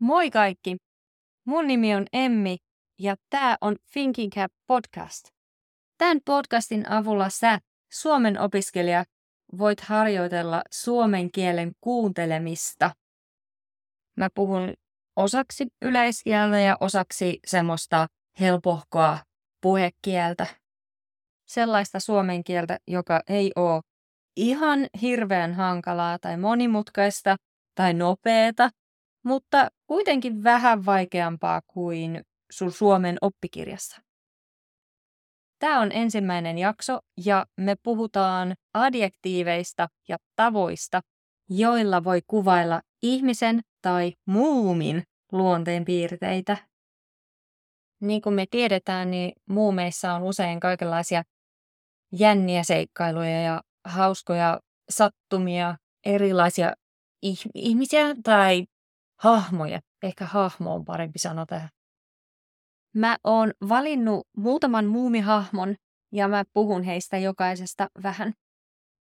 Moi kaikki! Mun nimi on Emmi ja tämä on Thinking Cap podcast. Tämän podcastin avulla sä, Suomen opiskelija, voit harjoitella suomen kielen kuuntelemista. Mä puhun osaksi yleiskieltä ja osaksi semmoista helpohkoa puhekieltä. Sellaista suomen kieltä, joka ei ole ihan hirveän hankalaa tai monimutkaista tai nopeeta, mutta kuitenkin vähän vaikeampaa kuin sun Suomen oppikirjassa. Tämä on ensimmäinen jakso ja me puhutaan adjektiiveista ja tavoista, joilla voi kuvailla ihmisen tai muumin luonteen piirteitä. Niin kuin me tiedetään, niin muumeissa on usein kaikenlaisia jänniä seikkailuja ja hauskoja sattumia, erilaisia ihmisiä tai hahmoja. Ehkä hahmo on parempi sanoa tähän. Mä oon valinnut muutaman muumihahmon ja mä puhun heistä jokaisesta vähän.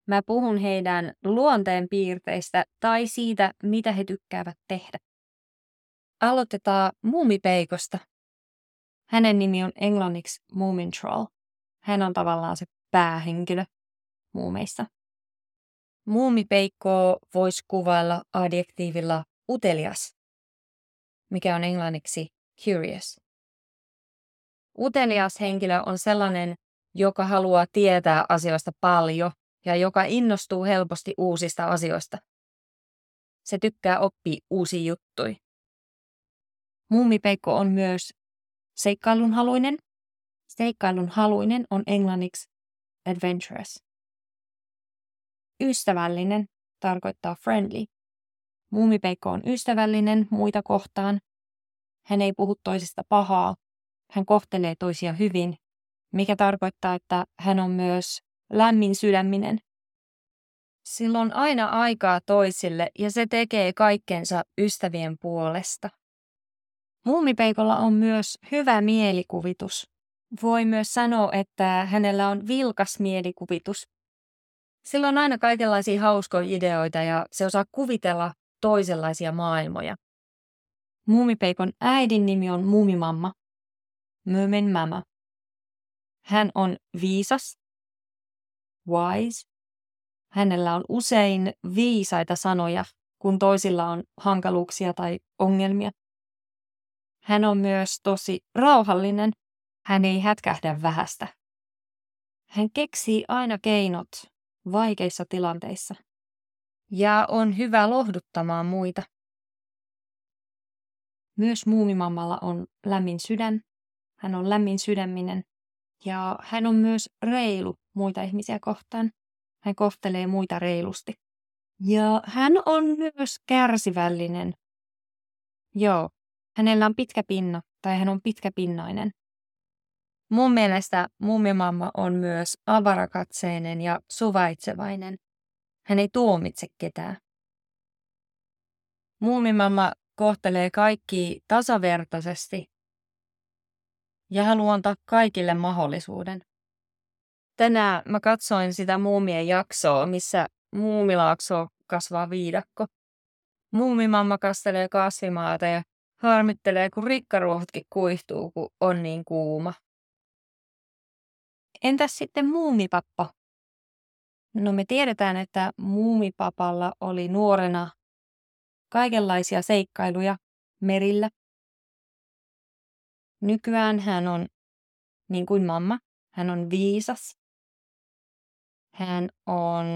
Mä puhun heidän luonteen piirteistä tai siitä, mitä he tykkäävät tehdä. Aloitetaan muumipeikosta. Hänen nimi on englanniksi Moomin Troll. Hän on tavallaan se päähenkilö muumeissa. Muumipeikkoa voisi kuvailla adjektiivilla utelias, mikä on englanniksi curious. Utelias henkilö on sellainen, joka haluaa tietää asioista paljon ja joka innostuu helposti uusista asioista. Se tykkää oppia uusia juttuja. Muumipeikko on myös seikkailunhaluinen. Seikkailunhaluinen on englanniksi adventurous. Ystävällinen tarkoittaa friendly. Muumipeikko on ystävällinen muita kohtaan. Hän ei puhu toisista pahaa. Hän kohtelee toisia hyvin, mikä tarkoittaa, että hän on myös lämmin sydäminen. Sillä on aina aikaa toisille ja se tekee kaikkensa ystävien puolesta. Muumipeikolla on myös hyvä mielikuvitus. Voi myös sanoa, että hänellä on vilkas mielikuvitus. Sillä on aina kaikenlaisia hauskoja ideoita ja se osaa kuvitella toisenlaisia maailmoja. Muumipeikon äidin nimi on Muumimamma. Mömen mama. Hän on viisas, wise. Hänellä on usein viisaita sanoja, kun toisilla on hankaluuksia tai ongelmia. Hän on myös tosi rauhallinen. Hän ei hätkähdä vähästä. Hän keksii aina keinot vaikeissa tilanteissa ja on hyvä lohduttamaan muita. Myös muumimammalla on lämmin sydän. Hän on lämmin sydäminen ja hän on myös reilu muita ihmisiä kohtaan. Hän kohtelee muita reilusti. Ja hän on myös kärsivällinen. Joo, hänellä on pitkä pinna tai hän on pitkäpinnainen. Mun mielestä muumimamma on myös avarakatseinen ja suvaitsevainen. Hän ei tuomitse ketään. Muumimamma kohtelee kaikki tasavertaisesti ja haluaa antaa kaikille mahdollisuuden. Tänään mä katsoin sitä muumien jaksoa, missä muumilaakso kasvaa viidakko. Muumimamma kastelee kasvimaata ja harmittelee, kun rikkaruohotkin kuihtuu, kun on niin kuuma. Entäs sitten muumipappa? No me tiedetään, että muumipapalla oli nuorena kaikenlaisia seikkailuja merillä. Nykyään hän on niin kuin mamma, hän on viisas. Hän on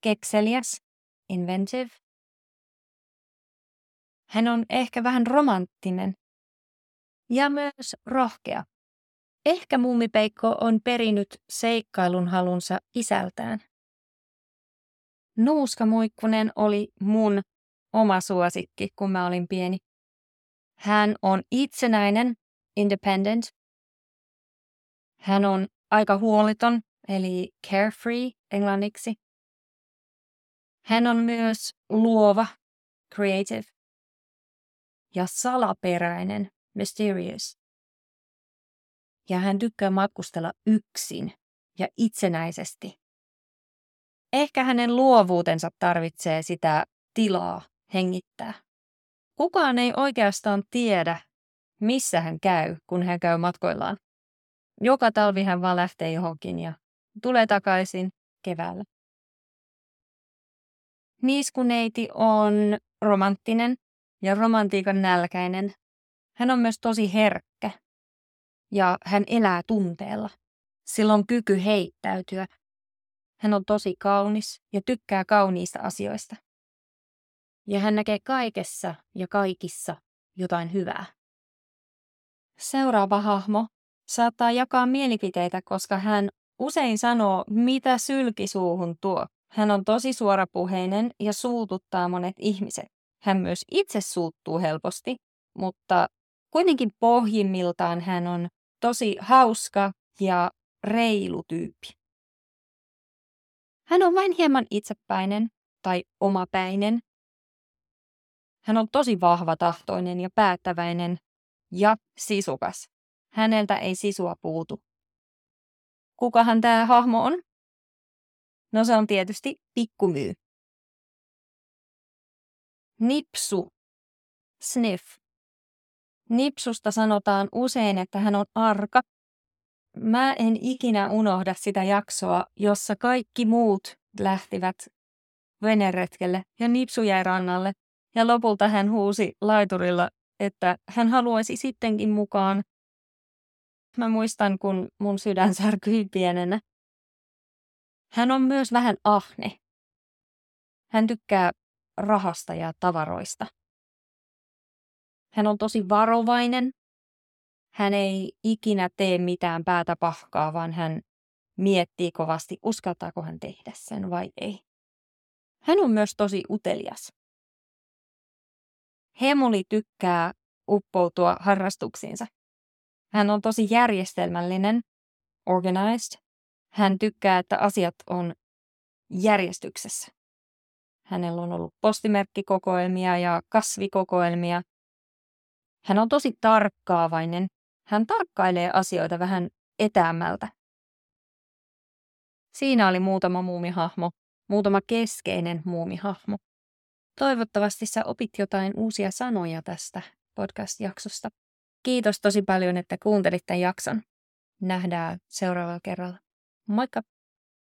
kekseliäs, inventive. Hän on ehkä vähän romanttinen ja myös rohkea. Ehkä muumipeikko on perinyt seikkailun halunsa isältään. Nuuska Muikkunen oli mun oma suosikki, kun mä olin pieni. Hän on itsenäinen, independent. Hän on aika huoliton, eli carefree englanniksi. Hän on myös luova, creative. Ja salaperäinen, mysterious. Ja hän tykkää matkustella yksin ja itsenäisesti. Ehkä hänen luovuutensa tarvitsee sitä tilaa hengittää. Kukaan ei oikeastaan tiedä, missä hän käy, kun hän käy matkoillaan. Joka talvi hän vaan lähtee johonkin ja tulee takaisin keväällä. Niiskuneiti on romanttinen ja romantiikan nälkäinen. Hän on myös tosi herkkä ja hän elää tunteella. Sillä on kyky heittäytyä. Hän on tosi kaunis ja tykkää kauniista asioista. Ja hän näkee kaikessa ja kaikissa jotain hyvää. Seuraava hahmo saattaa jakaa mielipiteitä, koska hän usein sanoo, mitä sylki suuhun tuo. Hän on tosi suorapuheinen ja suututtaa monet ihmiset. Hän myös itse suuttuu helposti, mutta kuitenkin pohjimmiltaan hän on tosi hauska ja reilu tyyppi. Hän on vain hieman itsepäinen tai omapäinen. Hän on tosi vahvatahtoinen ja päättäväinen ja sisukas. Häneltä ei sisua puutu. Kukahan tämä hahmo on? No se on tietysti pikkumyy. Nipsu. Sniff. Nipsusta sanotaan usein, että hän on arka. Mä en ikinä unohda sitä jaksoa, jossa kaikki muut lähtivät veneretkelle ja Nipsu jäi rannalle. Ja lopulta hän huusi laiturilla, että hän haluaisi sittenkin mukaan. Mä muistan, kun mun sydän särkyi pienenä. Hän on myös vähän ahne. Hän tykkää rahasta ja tavaroista. Hän on tosi varovainen. Hän ei ikinä tee mitään päätä pahkaa, vaan hän miettii kovasti, uskaltaako hän tehdä sen vai ei. Hän on myös tosi utelias. Hemuli tykkää uppoutua harrastuksiinsa. Hän on tosi järjestelmällinen, organized. Hän tykkää, että asiat on järjestyksessä. Hänellä on ollut postimerkkikokoelmia ja kasvikokoelmia. Hän on tosi tarkkaavainen. Hän tarkkailee asioita vähän etäämältä. Siinä oli muutama muumihahmo, muutama keskeinen muumihahmo. Toivottavasti sä opit jotain uusia sanoja tästä podcast-jaksosta. Kiitos tosi paljon, että kuuntelit tämän jakson. Nähdään seuraavalla kerralla. Moikka!